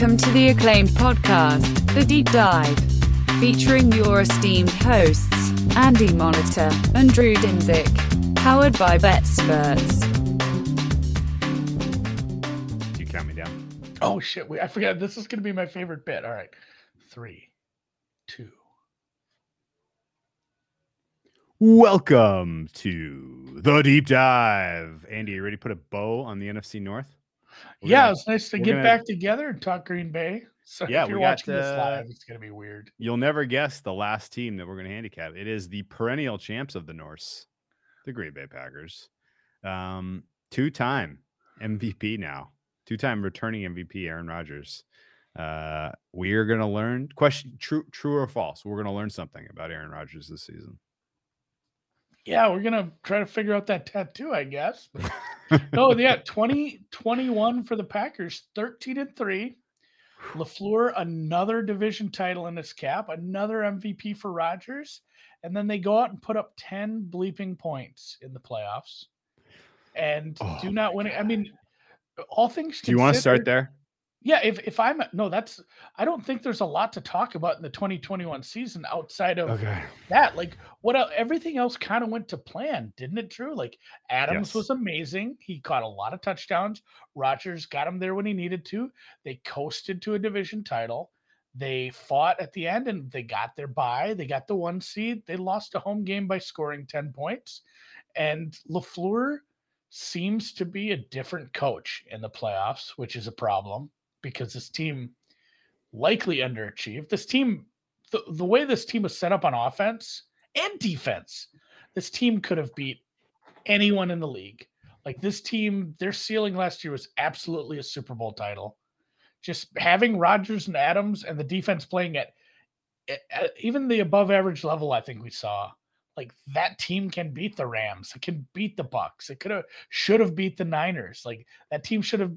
Welcome to the acclaimed podcast, The Deep Dive, featuring your esteemed hosts, Andy Monitor and Drew Dinzik, powered by BetSperts. Do you count me down? Oh shit! Wait, I forgot. This is gonna be my favorite bit. All right, three, two. Welcome to the deep dive. Andy, you ready to put a bow on the NFC North? Yeah, gonna- it's nice to get gonna- back together and talk Green Bay. So Yeah, if you're we got, watching this uh, live, it's gonna be weird. You'll never guess the last team that we're going to handicap. It is the perennial champs of the Norse, the Green Bay Packers. Um, two-time MVP now, two-time returning MVP Aaron Rodgers. Uh, we are going to learn question true true or false. We're going to learn something about Aaron Rodgers this season. Yeah, we're gonna try to figure out that tattoo, I guess. No, yeah, 20, 21 for the Packers, 13 and 3. LaFleur, another division title in his cap, another MVP for Rodgers. And then they go out and put up 10 bleeping points in the playoffs and Oh do not win it. I mean, all things Do you want to start there? Yeah, if if I'm no, that's I don't think there's a lot to talk about in the 2021 season outside of Okay. that. Like what everything else kind of went to plan, didn't it? True. Like Adams Yes. was amazing. He caught a lot of touchdowns. Rodgers got him there when he needed to. They coasted to a division title. They fought at the end and they got their bye. They got the one seed. They lost a home game by scoring 10 points. And LaFleur seems to be a different coach in the playoffs, which is a problem because this team likely underachieved. This team, the, the way this team was set up on offense and defense, this team could have beat anyone in the league. Like this team, their ceiling last year was absolutely a Super Bowl title. Just having Rodgers and Adams and the defense playing at, at- even the above average level, I think we saw. Like that team can beat the Rams. It can beat the Bucks. It could have should have beat the Niners. Like that team should have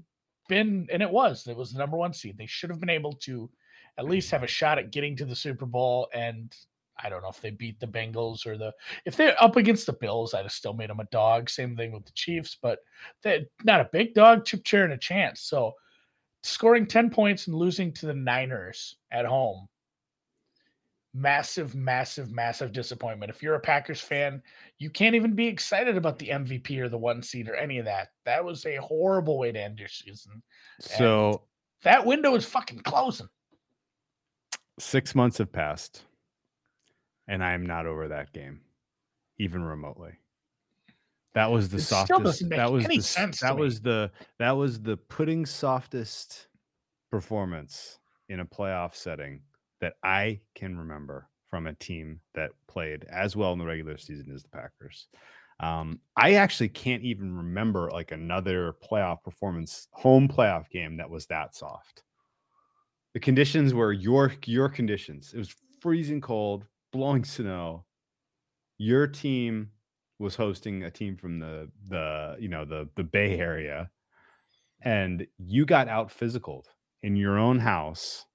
been, and it was. It was the number one seed. They should have been able to at least have a shot at getting to the Super Bowl. And I don't know if they beat the Bengals or the if they're up against the Bills, I'd have still made them a dog. Same thing with the Chiefs, but they're not a big dog, chip chair and a chance. So scoring 10 points and losing to the Niners at home. Massive, massive, massive disappointment. If you're a Packers fan, you can't even be excited about the MVP or the one seed or any of that. That was a horrible way to end your season. So That window is fucking closing. six months have passed, and I am not over that game, even remotely. That was the It softest. that was the, sense That was the that was the pudding softest performance in a playoff setting that I can remember from a team that played as well in the regular season as the Packers. Um, I actually can't even remember like another playoff performance, home playoff game that was that soft. The conditions were your your conditions. It was freezing cold, blowing snow. Your team was hosting a team from the the you know the the Bay Area, and you got out physicaled in your own house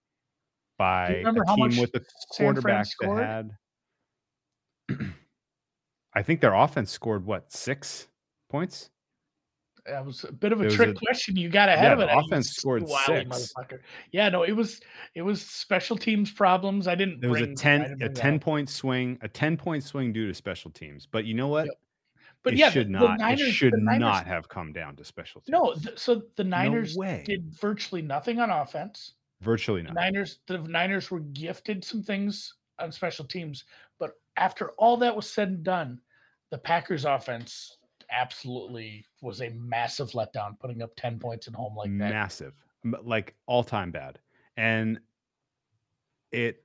by a team with a quarterback that had. I think their offense scored what six points. That was a bit of a trick a- question. You got ahead yeah, of it. offense scored six. motherfucker. Yeah, no, it was it was special teams problems. I didn't. There was a bring- I 10 didn't a that 10 up. point swing, a 10 point swing due to special teams. But you know what? Yep. But it yeah, should the, not Niners, it should Niners, not have come down to special teams. No, th- so the Niners way. did virtually nothing on offense. Virtually not. Niners, the Niners were gifted some things on special teams, but after all that was said and done, the Packers offense absolutely was a massive letdown, putting up ten points at home like that. massive. Like all-time bad. And it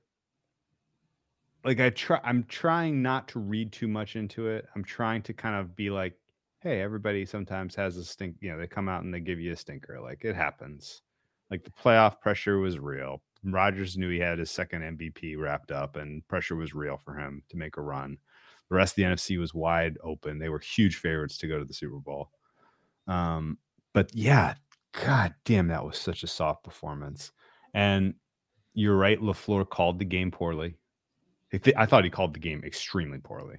like i try i'm trying not to read too much into it. I'm trying to kind of be like hey everybody sometimes has a stink you know they come out and they give you a stinker. Like it happens like the playoff pressure was real Rodgers knew he had his second MVP wrapped up and pressure was real for him to make a run. The rest of the NFC was wide open. They were huge favorites to go to the Super Bowl. Um, but yeah, god damn, that was such a soft performance. And you're right, LaFleur called the game poorly. I, thought he called the game extremely poorly,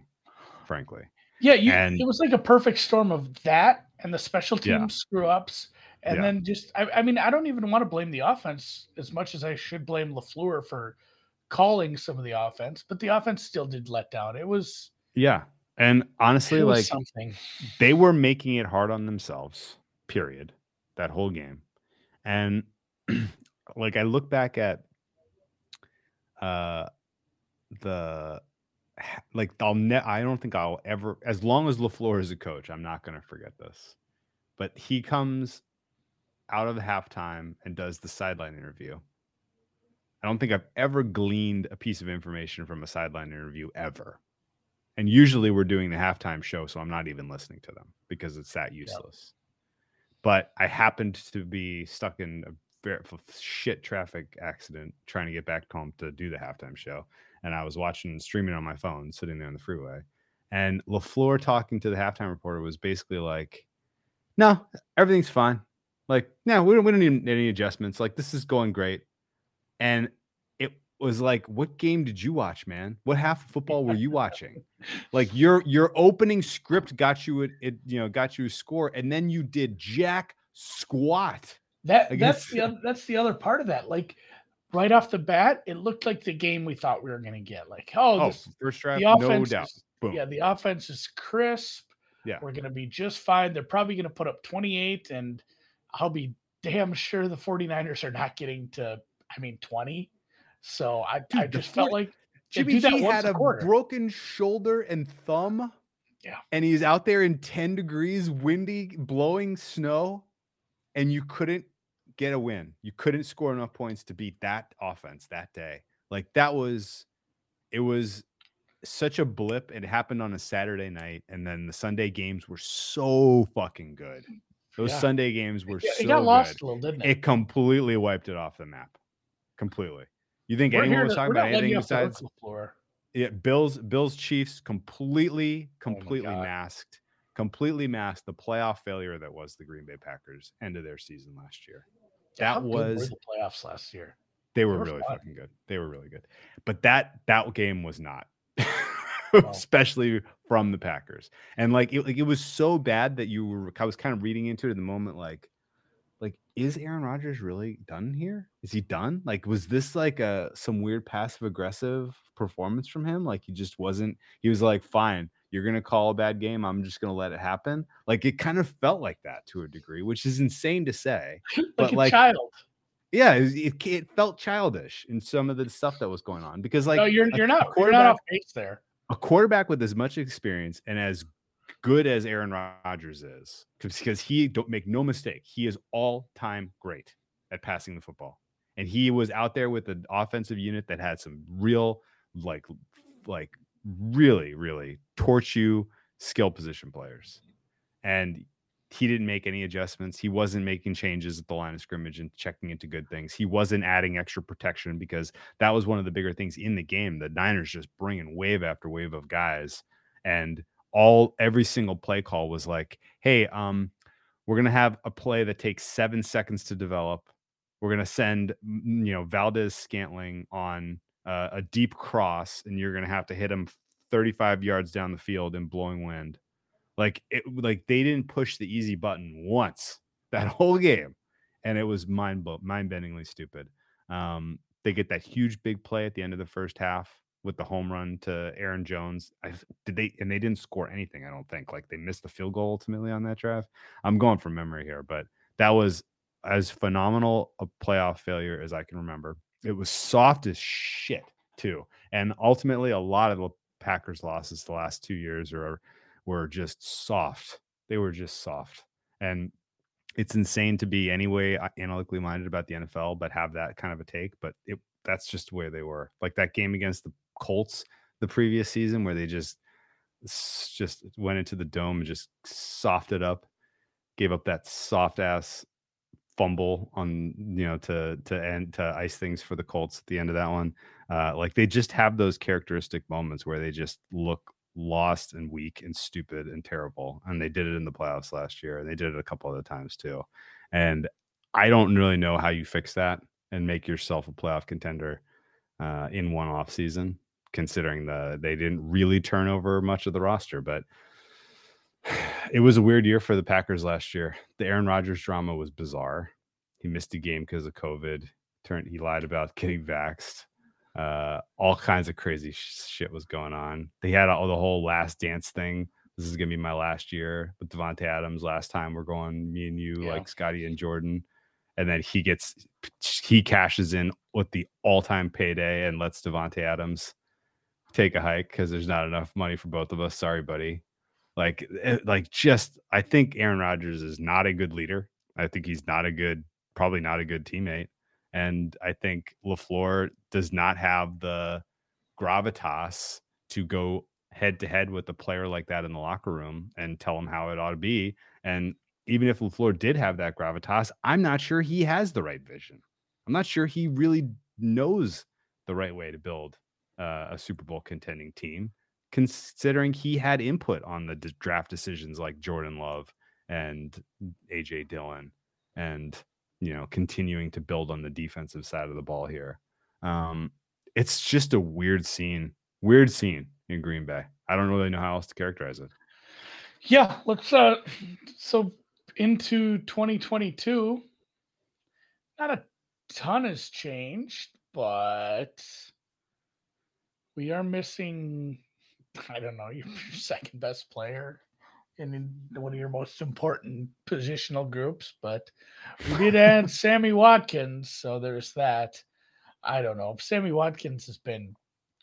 frankly. Yeah, you, And- it was like a perfect storm of that and the special Yeah. screw ups And Yeah. then just, I, I mean, I don't even want to blame the offense as much as I should blame LaFleur for calling some of the offense, but the offense still did let down. It was, Yeah. And honestly, like something. they were making it hard on themselves, period, that whole game. And like I look back at uh the like I'll ne- I don't think I'll ever as long as LaFleur is a coach, I'm not gonna forget this. But he comes out of halftime and does the sideline interview. I don't think I've ever gleaned a piece of information from a sideline interview ever. And usually we're doing the halftime show, so I'm not even listening to them because it's that useless. But I happened to be stuck in a very f- shit traffic accident trying to get back home to do the halftime show. And I was watching streaming on my phone, sitting there on the freeway. And LaFleur talking to the halftime reporter was basically like, No, everything's fine. Like, no, we don't, we don't need any adjustments. Like, this is going great. And it was like, what game did you watch, man? What half of football were you watching? Like your your opening script got you it, it you know got you a score, and then you did jack squat. That I that's the oth- that's the other part of that. Like right off the bat, it looked like the game we thought we were going to get. Like, oh, Oh, this, first drive, the no doubt. is- Boom. yeah, the offense is crisp. Yeah. we're going to be just fine. They're probably going to put up 28, and I'll be damn sure the 49ers are not getting to, I mean, 20. So I, Dude, I just felt like Jimmy G had a a broken shoulder and thumb. Yeah. And he's out there in 10 degrees, windy, blowing snow, and you couldn't get a win. You couldn't score enough points to beat that offense that day. Like that was it was such a blip. It happened on a Saturday night, and then the Sunday games were so fucking good. Those Yeah. Sunday games were it, so it got lost good. a little, didn't it? It completely wiped it off the map. Completely. You think we're anyone here was to- talking about anything you off the hook, besides yeah, Bills, Bills, Chiefs completely, oh completely God. masked, completely masked the playoff failure that was the Green Bay Packers end of their season last year. Yeah, That was the playoffs last year. they were were really fun. fucking good. They were really good. But that that game was not. Especially from the Packers. And like it, like it was so bad that you were I was kind of reading into it in the moment like like is Aaron Rodgers really done here? Is he done? Like was this like a some weird passive aggressive performance from him? Like he just wasn't he was like fine, you're going to call a bad game, I'm just going to let it happen. Like it kind of felt like that to a degree, which is insane to say like But, a like, child. yeah, it, it, it felt childish in some of the stuff that was going on because like no, you're you're not you're not off base there. A quarterback with as much experience and as good as Aaron Rodgers is, because he don't make no mistake, he is all time great at passing the football, and he was out there with an offensive unit that had some real like like really really torch you skill position players, and he didn't make any adjustments. He wasn't making changes at the line of scrimmage and checking into good things. He wasn't adding extra protection because that was one of the bigger things in the game. The Niners just bringing wave after wave of guys, and all every single play call was like, "Hey, um, we're gonna have a play that takes seven seconds to develop. We're gonna send, mm, you know, Valdes-Scantling on uh, a deep cross, and you're gonna have to hit him 35 yards down the field in blowing wind." Like it, like they didn't push the easy button once that whole game, and it was mind mind bendingly stupid. Um, they get that huge big play at the end of the first half with the home run to Aaron Jones. I did they and they didn't score anything. I don't think like they missed the field goal ultimately on that drive. I'm going from memory here, but that was as phenomenal a playoff failure as I can remember. It was soft as shit too, and ultimately a lot of the Packers losses the last two years are were just soft. They were just soft, and it's insane to be anyway uh, analytically minded about the NFL, but have that kind of a take. But it that's just the way they were. Like that game against the Colts the previous season, where they just just went into the dome and just softed up, gave up that soft ass fumble on you know to to end to ice things for the Colts at the end of that one. Uh, like they just have those characteristic moments where they just look lost and weak and stupid and terrible. And they did it in the playoffs last year, and they did it a couple other times too. And I don't really know how you fix that and make yourself a playoff contender uh, in one off season, considering the they didn't really turn over much of the roster. But it was a weird year for the Packers last year. The Aaron Rodgers drama was bizarre. He missed a game because of COVID. Turned he lied about getting vaxxed. Uh, all kinds of crazy sh- shit was going on. They had all the whole last dance thing. This is gonna be my last year with Davante Adams. Last time we're going, me and you, Yeah. like Scotty and Jordan, and then he gets he cashes in with the all-time payday and lets Davante Adams take a hike because there's not enough money for both of us. Sorry, buddy. Like, eh, like just I think Aaron Rodgers is not a good leader. I think he's not a good, probably not a good teammate. And I think LaFleur does not have the gravitas to go head to head with a player like that in the locker room and tell him how it ought to be. And even if LaFleur did have that gravitas, I'm not sure he has the right vision. I'm not sure he really knows the right way to build uh, a Super Bowl contending team, considering he had input on the draft decisions like Jordan Love and AJ Dillon and you know continuing to build on the defensive side of the ball here. Um, it's just a weird scene, weird scene in Green Bay. I don't really know how else to characterize it. Yeah, let's uh so into 2022 not a ton has changed, but we are missing I don't know, your your second best player in one of your most important positional groups, but we did add Sammy Watkins, so there's that. I don't know. Sammy Watkins has been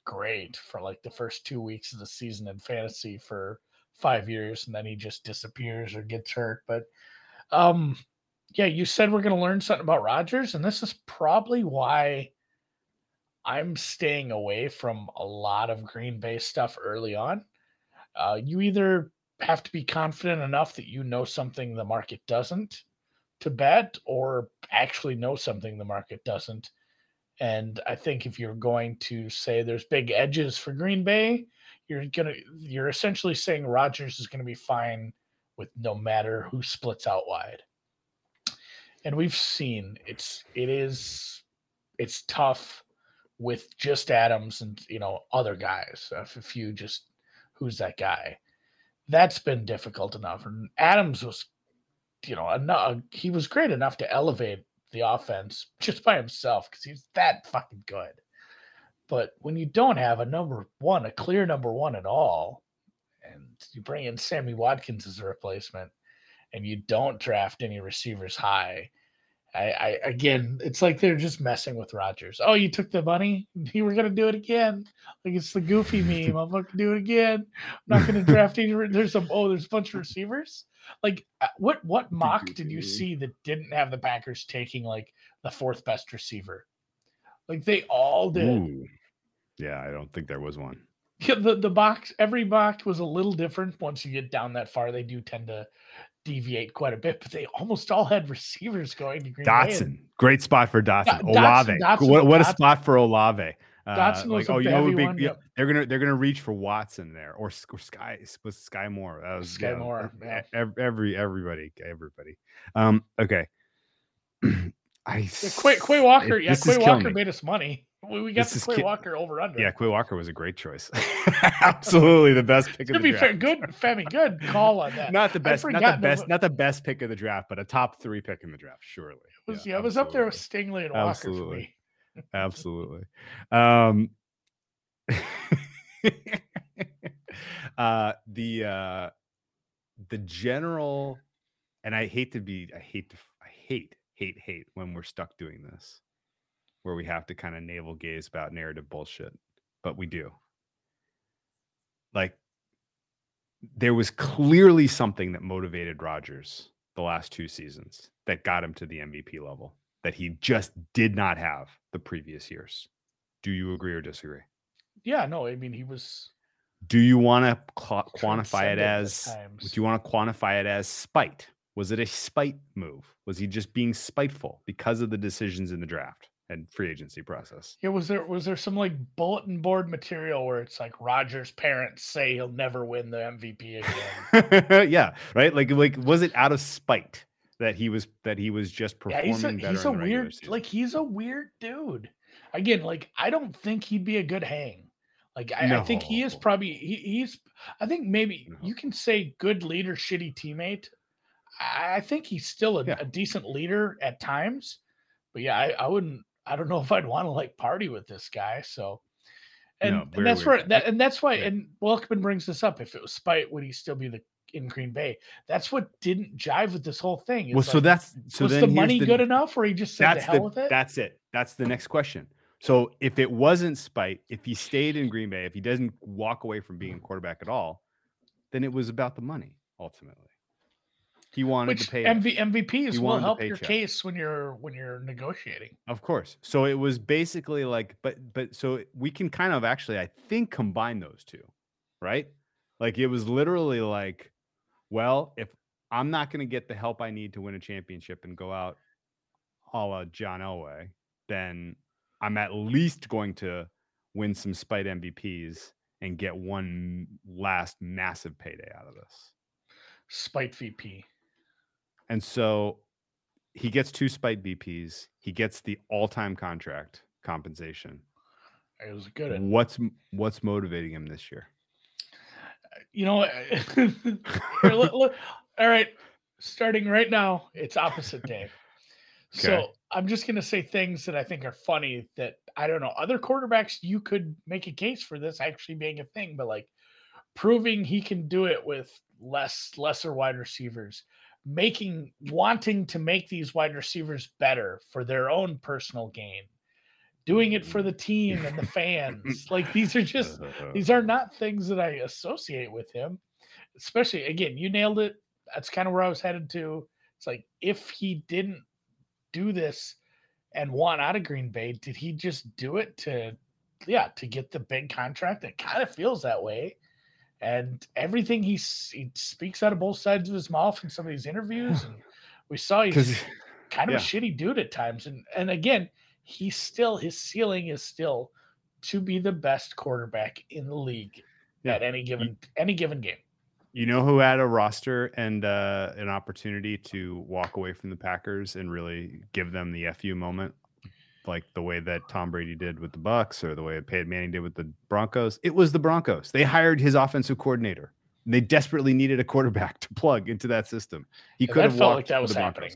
great for like the first two weeks of the season in fantasy for five years, and then he just disappears or gets hurt. But um, yeah, you said we're going to learn something about Rodgers, and this is probably why I'm staying away from a lot of Green Bay stuff early on. Uh, you either have to be confident enough that you know something the market doesn't to bet, or actually know something the market doesn't. And I think if you're going to say there's big edges for Green Bay, you're gonna you're essentially saying Rodgers is gonna be fine with no matter who splits out wide. And we've seen it's it is it's tough with just Adams and you know other guys. If a few just who's that guy? That's been difficult enough. And Adams was, you know, enough, he was great enough to elevate the offense just by himself because he's that fucking good. But when you don't have a number one, a clear number one at all, and you bring in Sammy Watkins as a replacement, and you don't draft any receivers high, I, I again, it's like they're just messing with Rodgers. Oh, you took the money? You were gonna do it again? Like it's the goofy meme. I'm gonna do it again. I'm not gonna draft any. There's some. Oh, there's a bunch of receivers. Like uh, what? What mock did you see that didn't have the Packers taking like the fourth best receiver? Like they all did. Ooh. Yeah, I don't think there was one. Yeah, the the box every box was a little different. Once you get down that far, they do tend to deviate quite a bit, but they almost all had receivers going to Green and Dotson, great spot for Dotson. Dotson- Olave, Dotson- what, what a spot for Olave. Uh, Dotson like, a oh, you know, would be, one, yeah, yep. they're gonna they're gonna reach for Watson there, or, or Sky was Skyy Moore. That was Sky yeah, Moore, yeah. Every everybody everybody. Um, okay. I Yeah, Quay, Quay Walker, it- yeah, Quay Walker me. made us money. We, got This the Quay Walker over under. Yeah, Quay Walker was a great choice. Absolutely the best pick of to be draft. fair, good, Femi, good call on that. Not the best, not the best, not the best pick of the draft, but a top three pick in the draft, surely. It was, yeah, it was up there with Stingley and Walker for Absolutely. me. absolutely um uh the uh the general and i hate to be i hate to i hate hate hate when we're stuck doing this where we have to kind of navel gaze about narrative bullshit but we do like there was clearly something that motivated Rodgers the last two seasons that got him to the MVP level that he just did not have the previous years. Do you agree or disagree? Yeah, no, I mean he was Do you want to cl- quantify it as do you want to quantify it as spite? Was it a spite move? Was he just being spiteful because of the decisions in the draft and free agency process? Yeah, was there was there some like bulletin board material where it's like Rodgers' parents say he'll never win the MVP again? yeah, right. Like, like, was it out of spite that he was that he was just yeah, performing he's a better? he's a weird season? like he's a weird dude. Again, like I don't think he'd be a good hang. Like I, I think he is probably he, he's. I think maybe No. you can say good leader, shitty teammate. I, I think he's still a, Yeah. a decent leader at times, but yeah, I, I wouldn't. I don't know if I'd want to like party with this guy. So, and, No, and that's where that and that's why. Yeah. And Welkman brings this up. If it was Spite, would he still be the in Green Bay? That's what didn't jive with this whole thing. Well, is so like, that's so was the money the- good enough, or he just said to hell the with it? that's it. That's the next question. So if it wasn't spite, if he stayed in Green Bay, if he doesn't walk away from being a quarterback at all, then it was about the money ultimately. He wanted Which to pay. MV, MVPs will help your case when you're when you're negotiating. Of course. So it was basically like, but but so we can kind of actually, I think, combine those two, right? Like it was literally like, well, if I'm not going to get the help I need to win a championship and go out a la John Elway, then I'm at least going to win some spite MVPs and get one last massive payday out of this. Spite VP. And so he gets two spite BPs. He gets the all-time contract compensation. It was good. What's what's motivating him this year? you know, here, look, look, all right. Starting right now, it's opposite day. So I'm just gonna say things that I think are funny that I don't know. Other quarterbacks, you could make a case for this actually being a thing, but like proving he can do it with less lesser wide receivers, making wanting to make these wide receivers better for their own personal gain, doing it for the team and the fans. like these are just Uh, these are not things that I associate with him. Especially again, you nailed it. That's kind of where I was headed to. It's like if he didn't do this and want out of Green Bay, did he just do it to yeah, to get the big contract? It kind of feels that way. And everything he, he speaks out of both sides of his mouth in some of these interviews, and we saw he's kind of a shitty dude at times. And and again, he's still his ceiling is still to be the best quarterback in the league Yeah. at any given any given game. you know who had a roster and uh, an opportunity to walk away from the Packers and really give them the fu moment, like the way that Tom Brady did with the Bucks or the way Peyton Manning did with the Broncos. It was the Broncos. They hired his offensive coordinator. They desperately needed a quarterback to plug into that system. He could have felt like that was happening.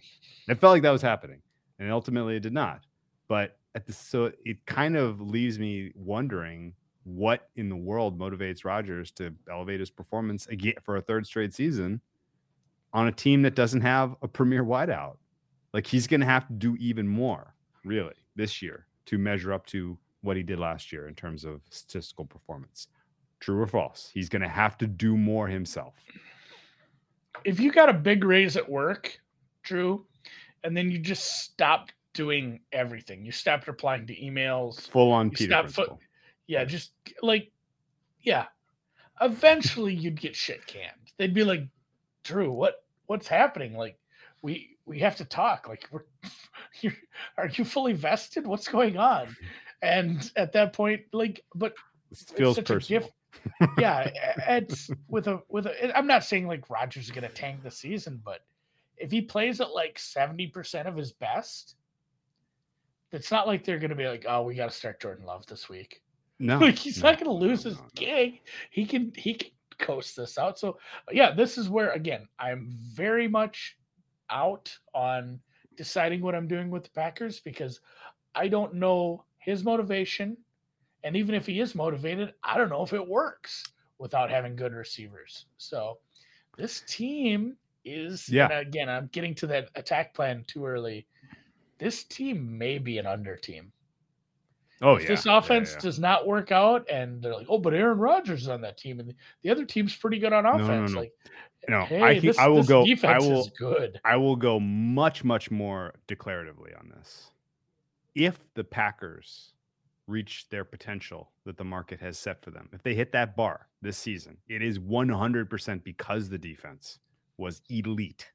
It felt like that was happening, and ultimately it did not. But at the so it kind of leaves me wondering what in the world motivates Rodgers to elevate his performance again for a third straight season on a team that doesn't have a premier wideout. Like he's going to have to do even more, really, this year to measure up to what he did last year in terms of statistical performance. True or false? He's going to have to do more himself. If you got a big raise at work, Drew, and then you just stopped doing everything, you stopped replying to emails, Full on Peter fo- yeah, just like, yeah. Eventually, you'd get shit canned. They'd be like, "Drew, what what's happening? Like, we we have to talk. Like, we're, you're, are you fully vested? What's going on?" And at that point, like, but It feels personal. gift- yeah, it's with a with a. I'm not saying like Rodgers is going to tank the season, but if he plays at like seventy percent of his best, it's not like they're going to be like, "Oh, we got to start Jordan Love this week." No, like he's no, not going to lose no, his no. gig. He can he can coast this out. So yeah, this is where again I'm very much out on deciding what I'm doing with the Packers because I don't know his motivation, and even if he is motivated, I don't know if it works without having good receivers. So this team is Yeah. again I'm getting to that attack plan too early. This team may be an under team Oh if yeah. this offense yeah. does not work out and they're like, oh, but Aaron Rodgers is on that team and the other team's pretty good on no, offense. no. Like, No, hey, I this, I will go- I will- is good. I will go much, much more declaratively on this. If the Packers reach their potential that the market has set for them, if they hit that bar this season, it is 100% because the defense was elite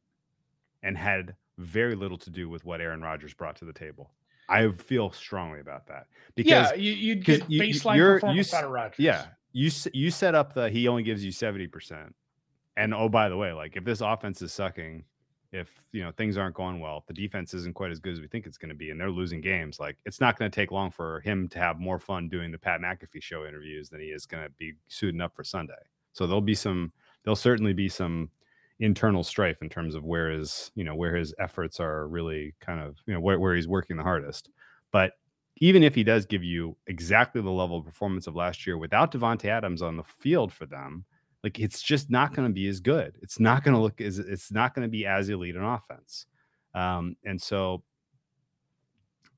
and had very little to do with what Aaron Rodgers brought to the table. I feel strongly about that because yeah, you, you'd 'cause get you- you- baseline you performance s- out of Rodgers. yeah, you you set up the he only gives you seventy percent, and oh by the way, like if this offense is sucking, if you know things aren't going well, if the defense isn't quite as good as we think it's going to be, and they're losing games, like it's not going to take long for him to have more fun doing the Pat McAfee show interviews than he is going to be suiting up for Sunday. So there'll be some, there'll certainly be some internal strife in terms of where his, you know, where his efforts are really kind of, you know, where, where he's working the hardest. But even if he does give you exactly the level of performance of last year without Davante Adams on the field for them, like it's just not going to be as good. It's not going to look as it's not going to be as elite an offense. Um, and so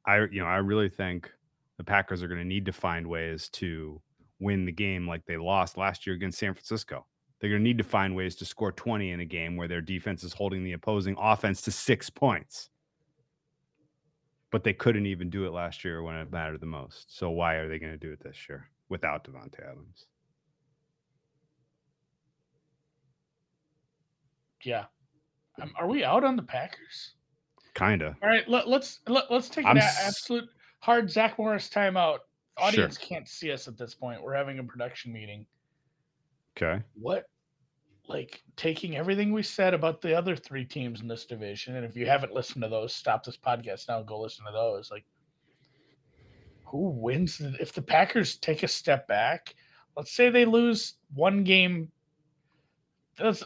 I you know, I really think the Packers are going to need to find ways to win the game like they lost last year against San Francisco. They're going to need to find ways to score 20 in a game where their defense is holding the opposing offense to 6 points. But they couldn't even do it last year when it mattered the most. So why are they going to do it this year without Davante Adams? Yeah. Um, are we out on the Packers? Kinda. All right, let, let's let, let's take I'm an s- absolute hard Zach Morris timeout. Sure. Audience can't see us at this point. We're having a production meeting. Okay. What, like, taking everything we said about the other three teams in this division, and if you haven't listened to those, stop this podcast now and go listen to those. Like, who wins the- if the Packers take a step back? Let's say they lose one game.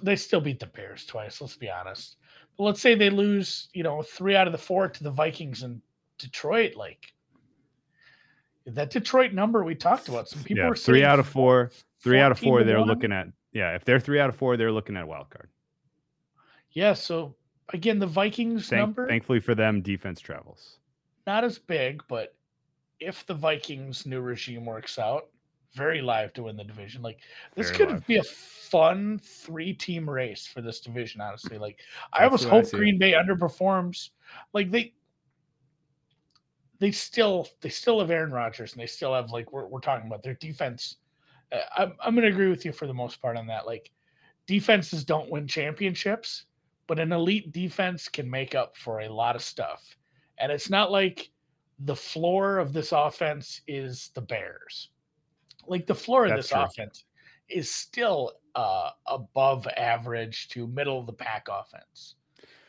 They still beat the Bears twice. Let's be honest. But let's say they lose, you know, three out of the four to the Vikings and Detroit. Like that Detroit number we talked about. Some people yeah, three out of four. Three out of four they're one. looking at. Yeah, if they're three out of four, they're looking at a wild card. Yeah. So again, the Vikings Thank- number thankfully for them, defense travels. not as big, but if the Vikings new regime works out, very live to win the division. Like this Very could live. be a fun three team race for this division. Honestly, like I That's almost way I hope. Green Bay underperforms. Like they. They still, they still have Aaron Rodgers, and they still have like we're, we're talking about their defense. Uh, I'm, I'm going to agree with you for the most part on that. Like, defenses don't win championships, but an elite defense can make up for a lot of stuff. And it's not like the floor of this offense is the Bears. Like the floor of That's this true. offense is still uh, above average to middle of the pack offense.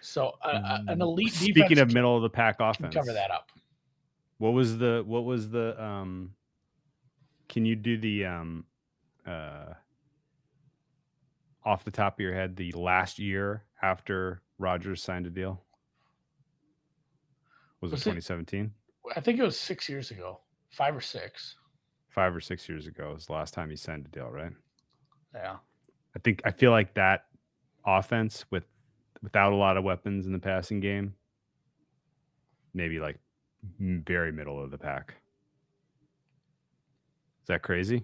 So uh, an elite defense Mm, Speaking of middle of the pack offense, cover that up. What was the what was the um? Can you do the um, uh, off the top of your head the last year after Rodgers signed a deal? Was, Was it it- 2017? I think it was six years ago, five or six. Five or six years ago was the last time he signed a deal, right? Yeah. I think I feel like that offense with without a lot of weapons in the passing game, maybe like very middle of the pack. Is that crazy?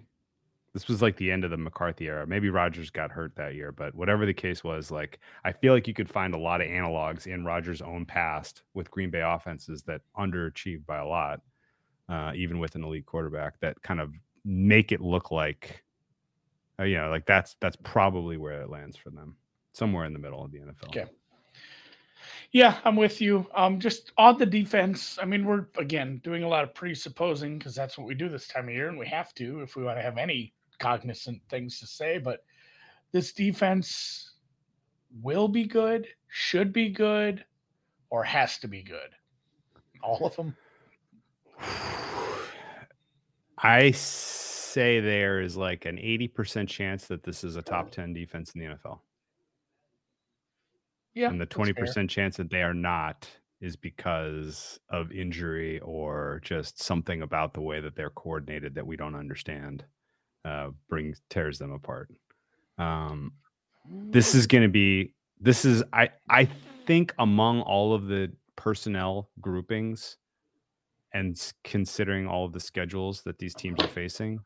This was like the end of the McCarthy era. Maybe Rodgers got hurt that year, but whatever the case was, like I feel like you could find a lot of analogs in Rodgers' own past with Green Bay offenses that underachieved by a lot, uh, even with an elite quarterback that kind of make it look like uh, you know, like that's that's probably where it lands for them, somewhere in the middle of the NFL. Okay. Yeah, I'm with you. Um, just on the defense, I mean, we're again doing a lot of presupposing because that's what we do this time of year, and we have to if we want to have any cognizant things to say. But this defense will be good, should be good, or has to be good. All of them. I say there is like an 80% chance that this is a top 10 defense in the NFL. Yeah, and the 20% chance that they are not is because of injury or just something about the way that they're coordinated that we don't understand uh, brings tears them apart. Um, this is going to be this is I I think among all of the personnel groupings and considering all of the schedules that these teams are facing,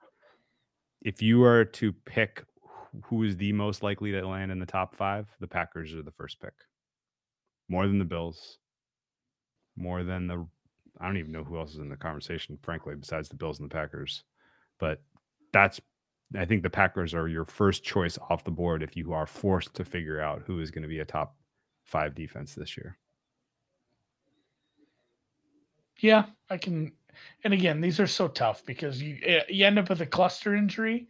if you are to pick who is the most likely to land in the top five, the Packers are the first pick. More than the Bills, more than the I don't even know who else is in the conversation, frankly, besides the Bills and the Packers. But that's I think the Packers are your first choice off the board if you are forced to figure out who is going to be a top five defense this year. Yeah, I can. And again, these are so tough because you eh, you end up with a cluster injury,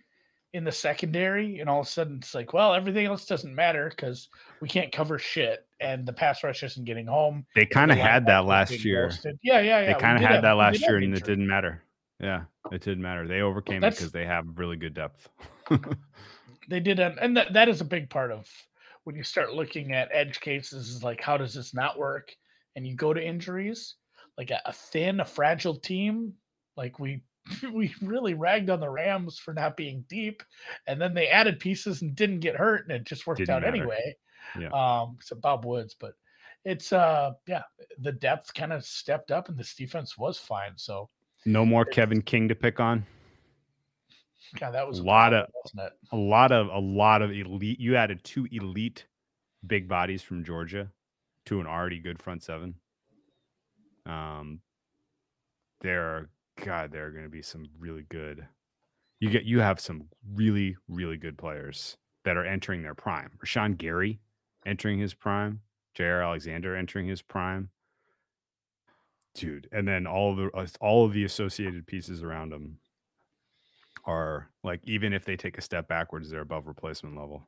in the secondary, and all of a sudden it's like, well, everything else doesn't matter because we can't cover shit, and the pass rush isn't getting home. They kind of had that last year. roasted. Yeah, yeah, yeah. They kind of had have- that last year, and it didn't matter. Yeah, it didn't matter. They overcame it because they have really good depth. They did, and and that, that is a big part of when you start looking at edge cases. Is like, how does this not work? And you go to injuries, like a, a thin, a fragile team, like we we really ragged on the Rams for not being deep, and then they added pieces and didn't get hurt, and it just worked Didn't out matter. anyway. Yeah. Um, so Bob Woods, but it's uh, yeah, the depth kind of stepped up, and this defense was fine. So No more Kevin King to pick on. Yeah, that was A lot of- wasn't it? A lot of a lot of elite. You added two elite big bodies from Georgia to an already good front seven. Um, there are God, there are going to be some really good. You get you have some really really good players that are entering their prime. Rashan Gary entering his prime. Jaire Alexander entering his prime. Dude, and then all the uh, all of the associated pieces around him are like even if they take a step backwards, they're above replacement level.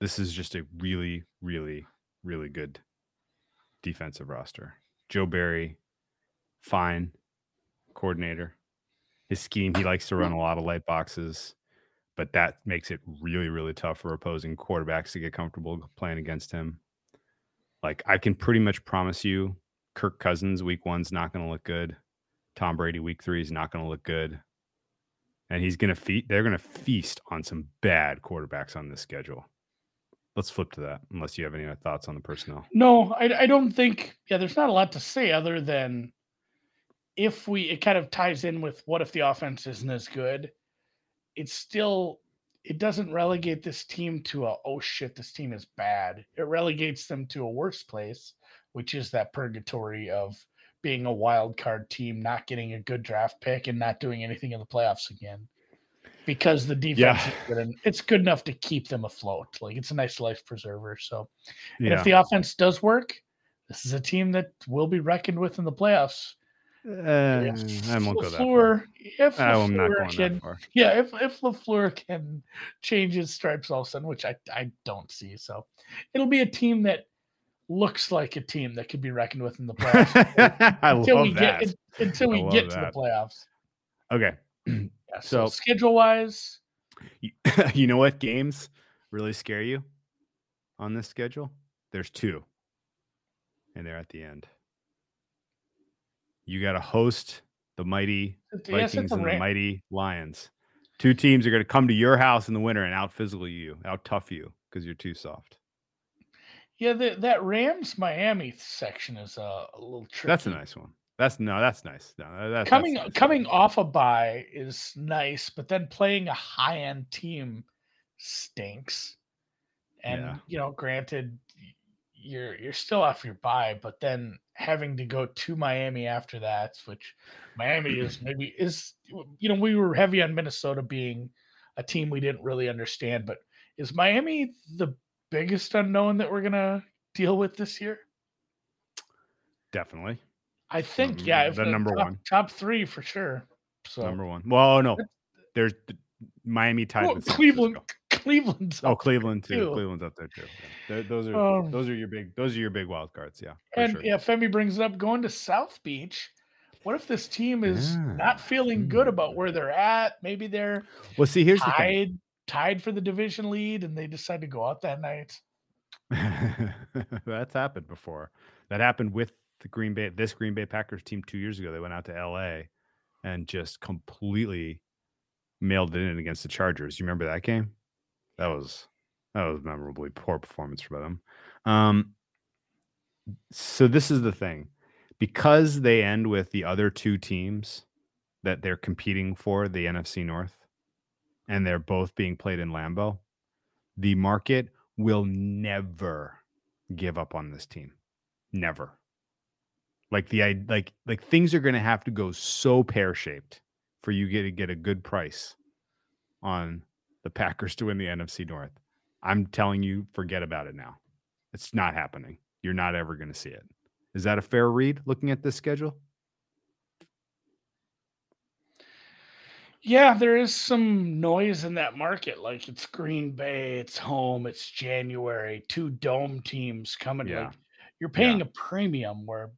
This is just a really, really, really good defensive roster. Joe Barry, fine coordinator. His scheme, he likes to run a lot of light boxes, but that makes it really, really tough for opposing quarterbacks to get comfortable playing against him. Like I can pretty much promise you, Kirk Cousins week one's not going to look good. Tom Brady week three is not going to look good and he's going to feast. They're going to feast on some bad quarterbacks on this schedule. Let's flip to that. Unless you have any thoughts on the personnel. No, I, I don't think. Yeah, there's not a lot to say other than if we. It kind of ties in with what if the offense isn't as good. It's still. It doesn't relegate this team to a oh shit this team is bad. It relegates them to a worse place, which is that purgatory of being a wild card team, not getting a good draft pick, and not doing anything in the playoffs again. Because the defense Yeah. is good and it's good enough to keep them afloat. Like it's a nice life preserver. So Yeah, if the offense does work, this is a team that will be reckoned with in the playoffs. uh, If I won't go that far. If I'm not going can, that far. yeah, if if LaFleur can change his stripes all of a sudden, which I I don't see, so it'll be a team that looks like a team that could be reckoned with in the playoffs I until love we that. get until we get to the playoffs. Okay, Yeah, so, So- schedule wise, you, you know what games really scare you on this schedule? There's two, and they're at the end. You got to host the mighty Vikings a and the mighty Lions. Two teams are going to come to your house in the winter and out physical you, out tough you because you're too soft. yeah, the, that Rams Miami section is uh, a little tricky. That's a nice one. That's no, that's nice. No, that- coming nice. coming off a bye is nice, but then playing a high end team stinks. And Yeah. you know, granted, you're you're still off your bye, but then having to go to Miami after that, which Miami is maybe is you know we were heavy on Minnesota being a team we didn't really understand, but is Miami the biggest unknown that we're gonna deal with this year? Definitely I think, Mm, yeah, the the number top, one. top three for sure. So number one. Well, no, there's th- Miami tied Well, with Cleveland, Cleveland's Oh, Cleveland too. too. Cleveland's up there too. Yeah. Th- Those are Um, those are your big those are your big wild cards. Yeah, And sure. yeah, Femi brings it up going to South Beach. What if this team is Yeah. not feeling good about Hmm. where they're at? Maybe they're Well, see, here's the thing. tied tied for the division lead and they decide to go out that night. That's happened before. That happened with the Green Bay, this Green Bay Packers team two years ago. They went out to LA and just completely mailed it in against the Chargers. You remember that game? That was that was memorably poor performance for them. Um, so this is the thing, because they end with the other two teams that they're competing for the NFC North, and they're both being played in Lambeau. The market will never give up on this team. Never. Like the like like things are going to have to go so pear shaped for you get to get a good price on the Packers to win the NFC North. I'm telling you, forget about it now. It's not happening. You're not ever going to see it. Is that a fair read looking at this schedule? Yeah, there is some noise in that market. Like it's Green Bay, it's home, it's January, two dome teams coming. Yeah. Like you're paying a premium where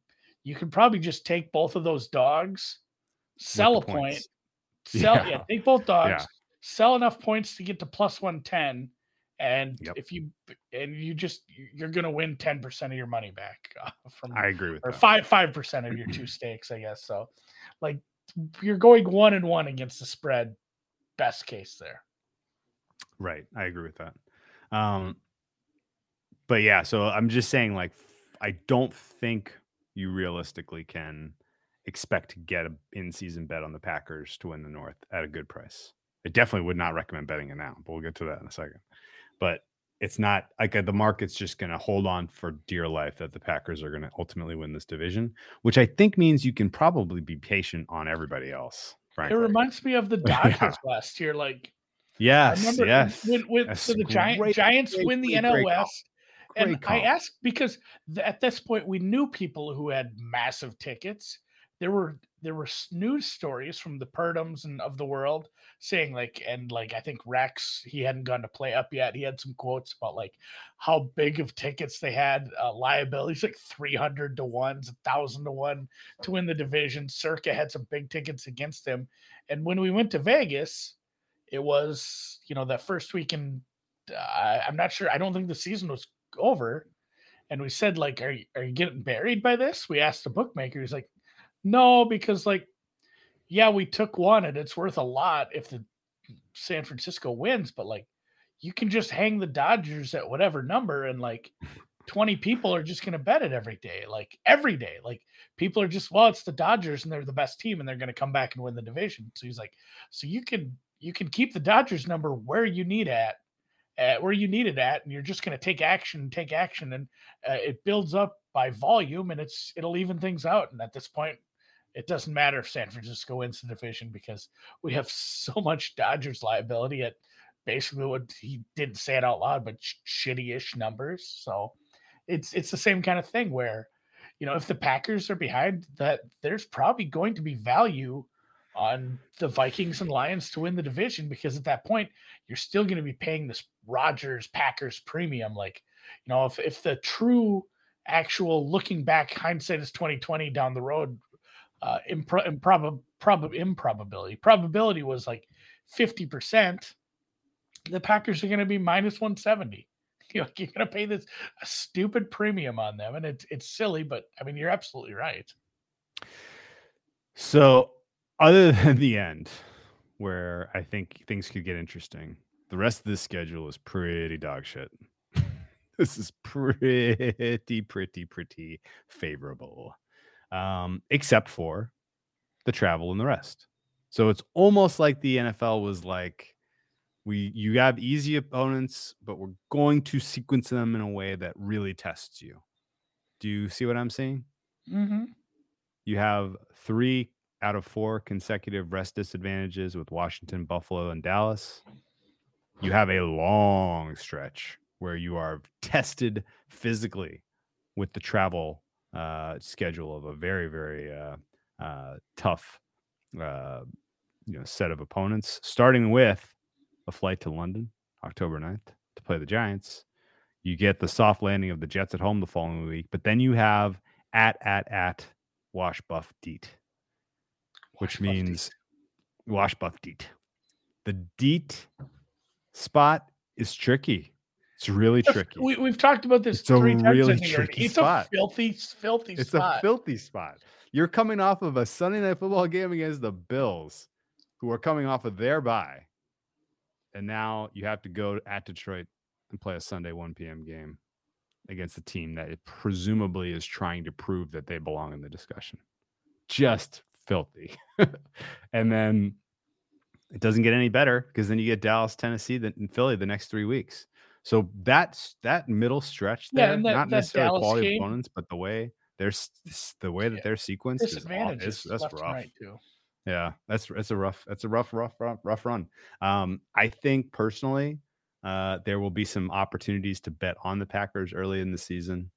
you could probably just take both of those dogs, sell a the point, sell yeah. Yeah. take both dogs, Yeah. sell enough points to get to plus one ten, and Yep. if you and you just you're gonna win ten percent of your money back uh, from I agree with or that. five five percent of your two stakes, I guess. So, like you're going one and one against the spread. Best case there. Right. I agree with that. Um, but yeah, so I'm just saying, like, I don't think you realistically can expect to get an in season bet on the Packers to win the North at a good price. I definitely would not recommend betting it now, but we'll get to that in a second. But it's not like uh, the market's just going to hold on for dear life that the Packers are going to ultimately win this division, which I think means you can probably be patient on everybody else. It reminds me of the Yeah. Dodgers last year. Like yes, yes. when, when so the great, Giant, Giants win the NL great And Great I call. asked because th- at this point we knew people who had massive tickets. There were there were news stories from the Purdums and of the world saying like and like I think Rex he hadn't gone to play up yet. He had some quotes about like how big of tickets they had, uh, liabilities like three hundred to ones, a thousand to one to win the division. Circa had some big tickets against him, and when we went to Vegas, it was you know that first week in uh, I'm not sure. I don't think the season was over. And we said, like, are you, are you getting buried by this? We asked the bookmaker. He's like, no, because like, yeah, we took one and it's worth a lot if the San Francisco wins, but like, you can just hang the Dodgers at whatever number and like 20 people are just going to bet it every day, like every day. Like people are just, well, it's the Dodgers and they're the best team and they're going to come back and win the division. So he's like, so you can you can keep the Dodgers number where you need at at where you need it at, and you're just going to take action, take action, and uh, it builds up by volume, and it's it'll even things out. And at this point, it doesn't matter if San Francisco wins the division because we have so much Dodgers liability at basically what he didn't say it out loud, but sh- shitty-ish numbers. So it's it's the same kind of thing where you know if the Packers are behind, that there's probably going to be value on the Vikings and Lions to win the division because at that point you're still going to be paying this Rodgers Packers premium. Like, you know, if if the true actual looking back hindsight is 2020 down the road, uh impro- improb- prob- improbability probability was like 50%. The Packers are going to be minus 170. You know, you're going to pay this a stupid premium on them, and it's it's silly, but I mean, you're absolutely right. So, other than the end, where I think things could get interesting, the rest of this schedule is pretty dog shit. this is pretty, pretty, pretty favorable, um, except for the travel and the rest. So it's almost like the NFL was like, we you have easy opponents, but we're going to sequence them in a way that really tests you. Do you see what I'm saying? Mm-hmm. You have three out of four consecutive rest disadvantages with Washington, Buffalo, and Dallas. You have a long stretch where you are tested physically with the travel uh, schedule of a very, very uh, uh, tough, uh, you know, set of opponents. Starting with a flight to London, October 9th, to play the Giants. You get the soft landing of the Jets at home the following week, but then you have at at at Wash Buff Deet, which means Wash Buff Deet. The Deet spot is tricky. It's really tricky. We, we've talked about this It's a three times. I really tricky it's spot. a filthy, filthy it's spot. a filthy spot. You're coming off of a Sunday night football game against the Bills, who are coming off of their bye. And now you have to go at Detroit and play a Sunday 1 p.m. game against a team that it presumably is trying to prove that they belong in the discussion. Just filthy. and then it doesn't get any better because then you get Dallas, Tennessee, then Philly the next three weeks. So that's that middle stretch Yeah, there, and that- not that necessarily Dallas quality game- opponents, but the way they're the way that Yeah, they're sequenced is, Disadvantages. that's rough. right too. Yeah, that's that's a rough that's a rough rough rough, rough run. Um, I think personally, uh, there will be some opportunities to bet on the Packers early in the season.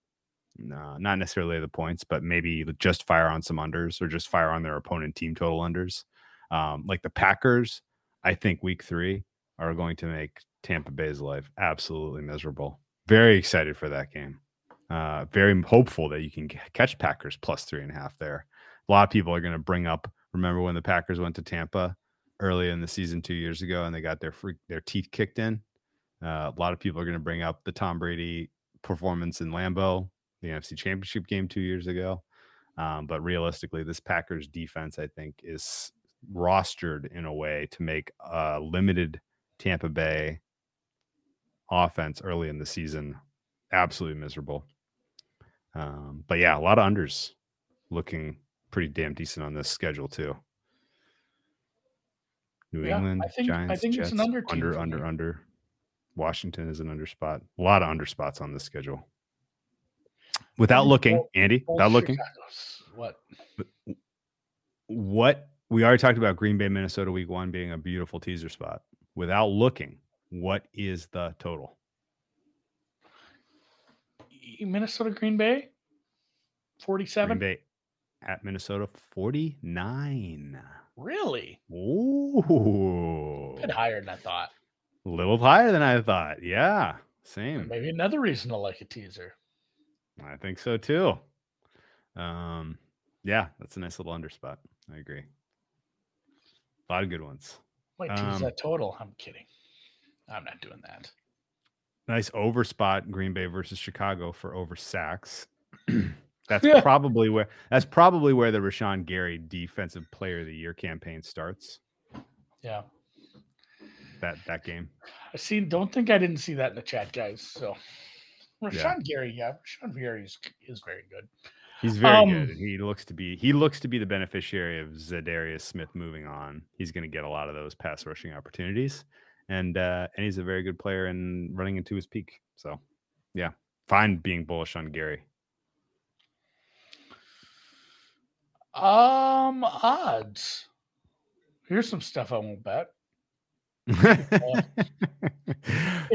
No, not necessarily the points, but maybe just fire on some unders or just fire on their opponent team total unders. Um, like the Packers, I think week three are going to make Tampa Bay's life absolutely miserable. Very excited for that game. Uh, very hopeful that you can catch Packers plus three and a half there. A lot of people are going to bring up. Remember when the Packers went to Tampa early in the season two years ago and they got their free, their teeth kicked in? Uh, a lot of people are going to bring up the Tom Brady performance in Lambeau, the NFC Championship game two years ago. Um, but realistically, this Packers defense, I think, is rostered in a way to make a limited Tampa Bay offense early in the season absolutely miserable. Um, but yeah, a lot of unders looking pretty damn decent on this schedule too. New Yeah, England, I think- I Giants, think it's Jets, an under under, under, under. Washington is an under spot. A lot of under spots on this schedule. Without looking, both- Andy, Both without looking, Chicago's- What? what we already talked about Green Bay, Minnesota week one being a beautiful teaser spot. Without looking, what is the total? Minnesota Green Bay? 47 Green 47? Bay at Minnesota 49. Really? Ooh. A bit higher than I thought. A little higher than I thought. Yeah. Same. Maybe another reason to like a teaser. I think so too. Um, yeah, that's a nice little under spot. I agree. A lot of good ones. Wait, Um, that total. I'm kidding. I'm not doing that. Nice over spot Green Bay versus Chicago for over sacks. that's Yeah. probably where that's probably where the Rashan Gary defensive player of the year campaign starts. Yeah. That that game. I see. Don't think I didn't see that in the chat, guys. So, Rashan Gary, yeah, Rashan Gary is, is very good. He's very Um, good. He looks to be he looks to be the beneficiary of Za'Darius Smith moving on. He's going to get a lot of those pass rushing opportunities, and uh, and he's a very good player and running into his peak. So, yeah, fine being bullish on Gary. Um, odds. Here's some stuff I won't bet. If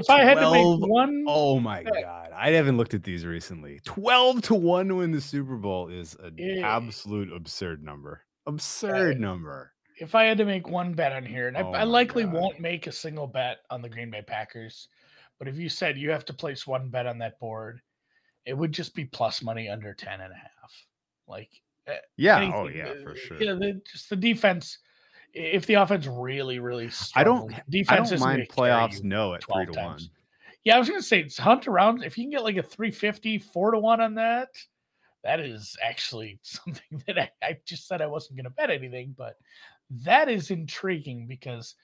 I had to make one, Oh my god. I haven't looked at these recently. 12 to 1 to win the Super Bowl is an Yeah. absolute absurd number. Absurd Right. number. if I had to make one bet on here, and I, Oh I my likely God. won't make a single bet on the Green Bay Packers, but if you said you have to place one bet on that board, it would just be plus money under 10 and a half. Like, Yeah, anything, oh yeah, uh, for sure. Yeah, the, just the defense. If the offense really, really, I don't struggles, I defense don't mind playoffs no at 3 12 to 1. times. Yeah, I was gonna say it's hunt around. If you can get like a 350, four to one on that, that is actually something that I, I just said I wasn't gonna bet anything, but that is intriguing because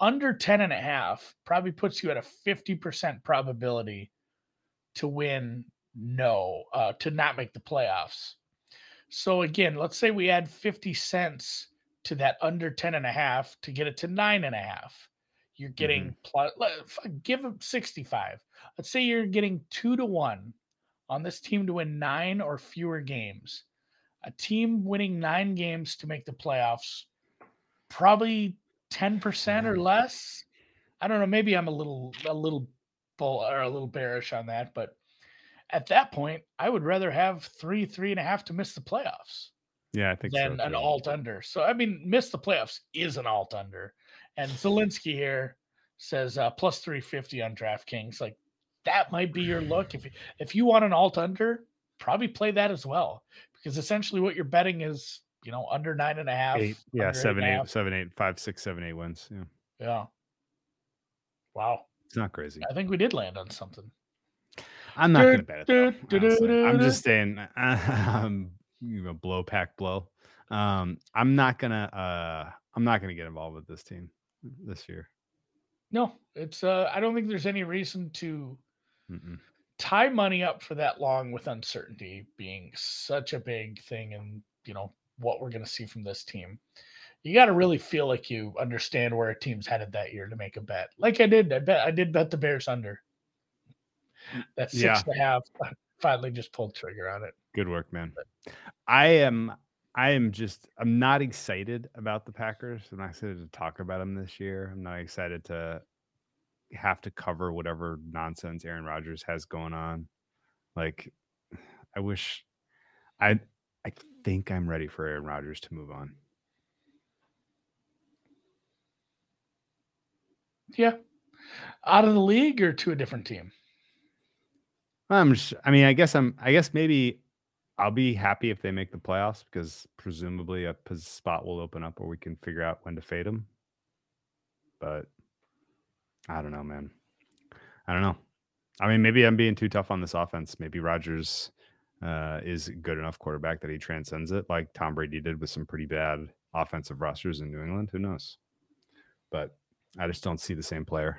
under 10 and a half probably puts you at a 50% probability to win no, uh, to not make the playoffs. So again, let's say we add 50 cents to that under 10 and a half to get it to nine and a half. You're mm-hmm. getting plus, let- f- give them 65. Let's say you're getting two to one on this team to win nine or fewer games. A team winning nine games to make the playoffs, probably 10% or mm-hmm. less. I don't know. Maybe I'm a little, a little bull or a little bearish on that, but at that point, I would rather have three, three and a half to miss the playoffs Yeah, I think so. an alt under. So I mean, miss the playoffs is an alt under. And Zelensky here says uh, plus three fifty on DraftKings. Like that might be your look if you, if you want an alt under, probably play that as well because essentially what you're betting is you know under nine and a half. Eight, yeah, seven, eight, half. seven, eight, five, six, seven, eight wins. Yeah, Yeah. Wow, it's not crazy. I think we did land on something. I'm not going to bet it. Though, du- du- honestly. I'm just saying, um, you know, blow pack blow. Um, I'm not gonna, uh, I'm not gonna get involved with this team this year. No, it's uh, I don't think there's any reason to Mm-mm. tie money up for that long with uncertainty being such a big thing and you know what we're to see from this team you got to really feel like you understand where a team's headed that year to make a bet like i did i bet i did bet the bears under that six Yeah. and a half I finally just pulled trigger on it Good work, man. I am, I am just, I'm not excited about the Packers. I'm not excited to talk about them this year. I'm not excited to have to cover whatever nonsense Aaron Rodgers has going on. Like, I wish, I, I think I'm ready for Aaron Rodgers to move on. Yeah. Out of the league or to a different team? I'm just, I mean, I guess I'm, I guess maybe I'll be happy if they make the playoffs because presumably a spot will open up where we can figure out when to fade them. But I don't know, man. I don't know. I mean, maybe I'm being too tough on this offense. Maybe Rodgers uh, is good enough quarterback that he transcends it, like Tom Brady did with some pretty bad offensive rosters in New England. Who knows? But I just don't see the same player.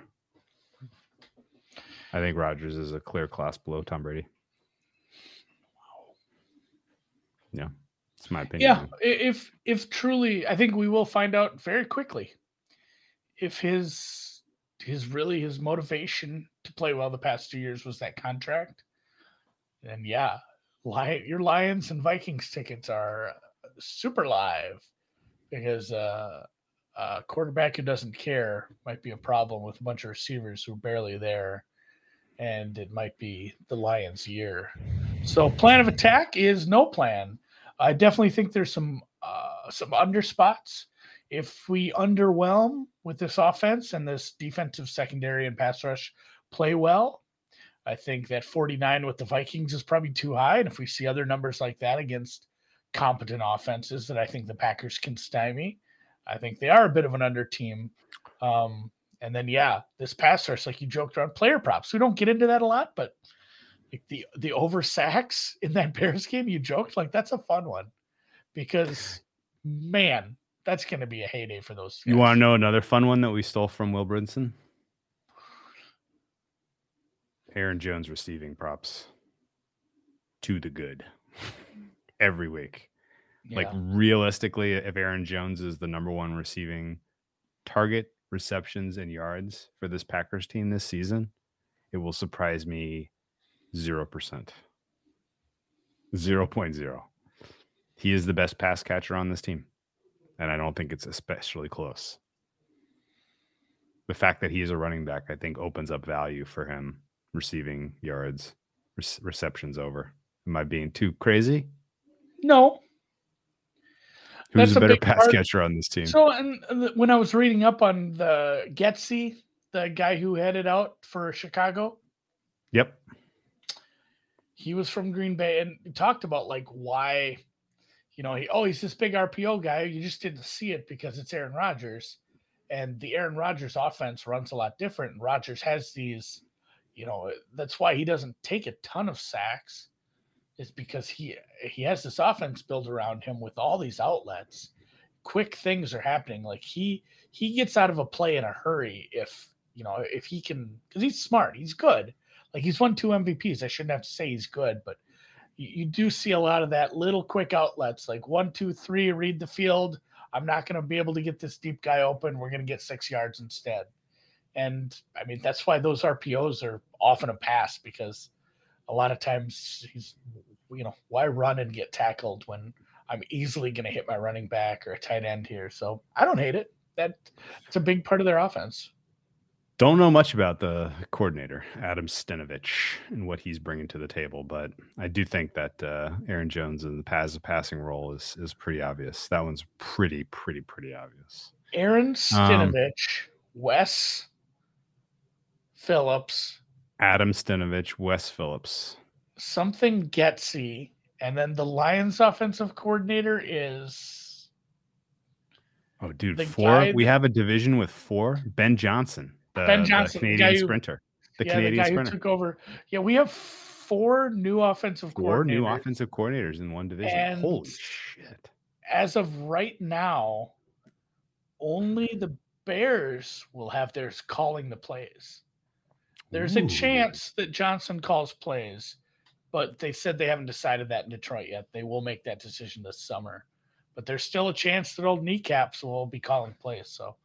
I think Rodgers is a clear class below Tom Brady. Yeah, it's my opinion. Yeah, if if truly, I think we will find out very quickly if his his really his motivation to play well the past two years was that contract. Then yeah, Lion, your Lions and Vikings tickets are super live because uh, a quarterback who doesn't care might be a problem with a bunch of receivers who are barely there, and it might be the Lions' year. So, plan of attack is no plan. I definitely think there's some uh, some under spots. If we underwhelm with this offense and this defensive secondary and pass rush play well, I think that 49 with the Vikings is probably too high. And if we see other numbers like that against competent offenses that I think the Packers can stymie, I think they are a bit of an under team. Um, and then yeah, this pass rush, like you joked around player props. We don't get into that a lot, but like the the over sacks in that Bears game, you joked like that's a fun one because man, that's going to be a heyday for those. You want to know another fun one that we stole from Will Brinson? Aaron Jones receiving props to the good every week. Like realistically, if Aaron Jones is the number one receiving target, receptions, and yards for this Packers team this season, it will surprise me 0%. 0.0. He is the best pass catcher on this team. And I don't think it's especially close. The fact that he is a running back, I think, opens up value for him receiving yards, rec- receptions over. Am I being too crazy? no. Who's That's a better pass part- catcher on this team? So, and when I was reading up on the Getsy, the guy who headed out for Chicago, yep. He was from Green Bay and talked about like why, you know, he oh he's this big RPO guy. You just didn't see it because it's Aaron Rodgers, and the Aaron Rodgers offense runs a lot different. And Rodgers has these, you know, that's why he doesn't take a ton of sacks, is because he he has this offense built around him with all these outlets. Quick things are happening. Like he he gets out of a play in a hurry if you know if he can because he's smart. He's good like he's won two MVPs. I shouldn't have to say he's good, but you, you do see a lot of that little quick outlets like one, two, three, read the field. I'm not going to be able to get this deep guy open. We're going to get six yards instead. And I mean, that's why those RPOs are often a pass because a lot of times he's, you know, why run and get tackled when I'm easily going to hit my running back or a tight end here. So I don't hate it. That it's a big part of their offense. Don't know much about the coordinator, Adam Stenavich, and what he's bringing to the table, but I do think that uh, Aaron Jones in the pass passing role is is pretty obvious. That one's pretty, pretty, pretty obvious. Aaron Stenavich, Wes Phillips, Adam Stenavich, Wes Phillips. something Getsy, and then the Lions offensive coordinator is Oh, dude, The four. guy We have a division with four. Ben Johnson, the, Ben Johnson, the Canadian who- sprinter, the yeah, Canadian the sprinter. took over. Yeah, we have four new offensive Four new offensive coordinators in one division. And- Holy shit! As of right now, only the Bears will have theirs calling the plays. There's a chance that Johnson calls plays, but they said they haven't decided that in Detroit yet. They will make that decision this summer. But there's still a chance that old kneecaps will be calling plays. So,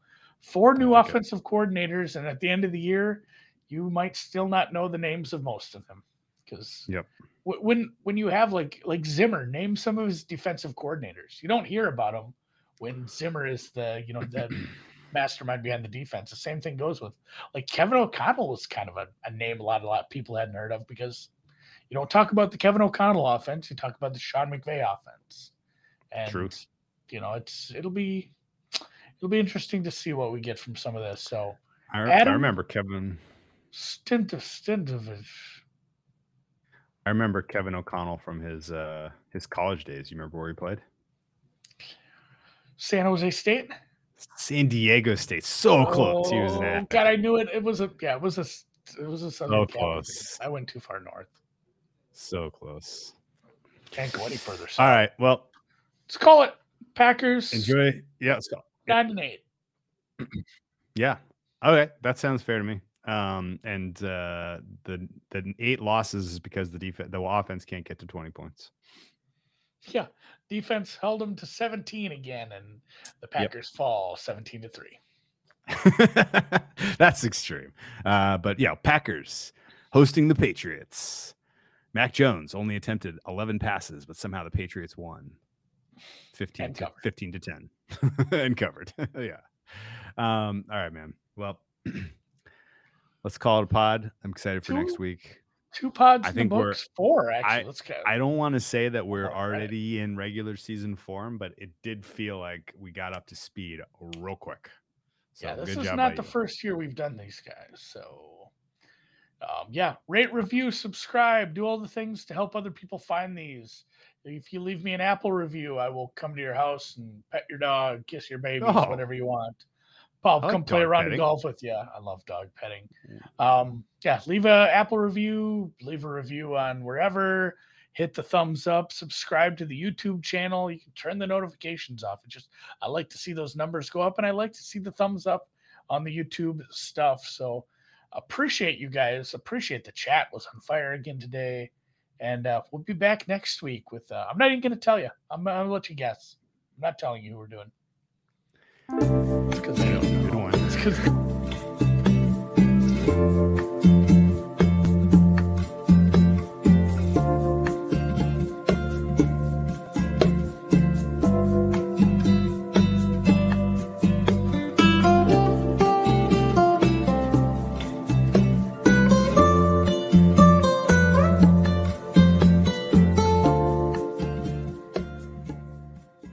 four new it. offensive coordinators, and at the end of the year, you might still not know the names of most of them because Yep. when when you have like like Zimmer, name some of his defensive coordinators. You don't hear about them when Zimmer is the you know the mastermind behind the defense. The same thing goes with like Kevin O'Connell was kind of a, a name a lot a lot of people hadn't heard of because you don't talk about the Kevin O'Connell offense, you talk about the Sean McVay offense. And True. you know, it's it'll be it'll be interesting to see what we get from some of this. So I, I remember Kevin. Stint of Stintovich. I remember Kevin O'Connell from his uh his college days. You remember where he played? San Jose State. San Diego State. So close. He was an Oh. God, I knew it. It was a yeah. It was a it was a Southern So close. I went too far north. So close. Can't go any further. All right. Well, Let's call it Packers. enjoy. Yeah, let's go. Nine and eight. Yeah. Okay, that sounds fair to me. Um, and uh, the the eight losses is because the defense, the offense can't get to twenty points. Yeah, defense held them to 17 again, and the Packers fall 17 to three. That's extreme. Uh, but yeah, Packers hosting the Patriots. Mac Jones only attempted 11 passes, but somehow the Patriots won 15 to, 15 to 10 and covered. yeah. Um, all right, man. Well, let's call it a pod. I'm excited for next week. Two pods I in the think we're- books. Four actually. I- Let's go. I don't want to say that we're right. already in regular season form, but it did feel like we got up to speed real quick. So yeah, this is not the you. first year we've done these guys. So, um, yeah, rate, review, subscribe, do all the things to help other people find these. If you leave me an Apple review, I will come to your house and pet your dog, kiss your babies, Oh. whatever you want. I'll like come play around petting. and golf with you. I love dog petting. Um, yeah, leave a Apple review, leave a review on wherever. Hit the thumbs up, subscribe to the YouTube channel. You can turn the notifications off. It just I like to see those numbers go up, and I like to see the thumbs up on the YouTube stuff. So appreciate you guys. Appreciate the chat was on fire again today, and uh, we'll be back next week with. Uh, I'm not even going to tell you. I'm, I'm gonna let you guess. I'm not telling you who we're doing. It's because I don't know. Good one. It's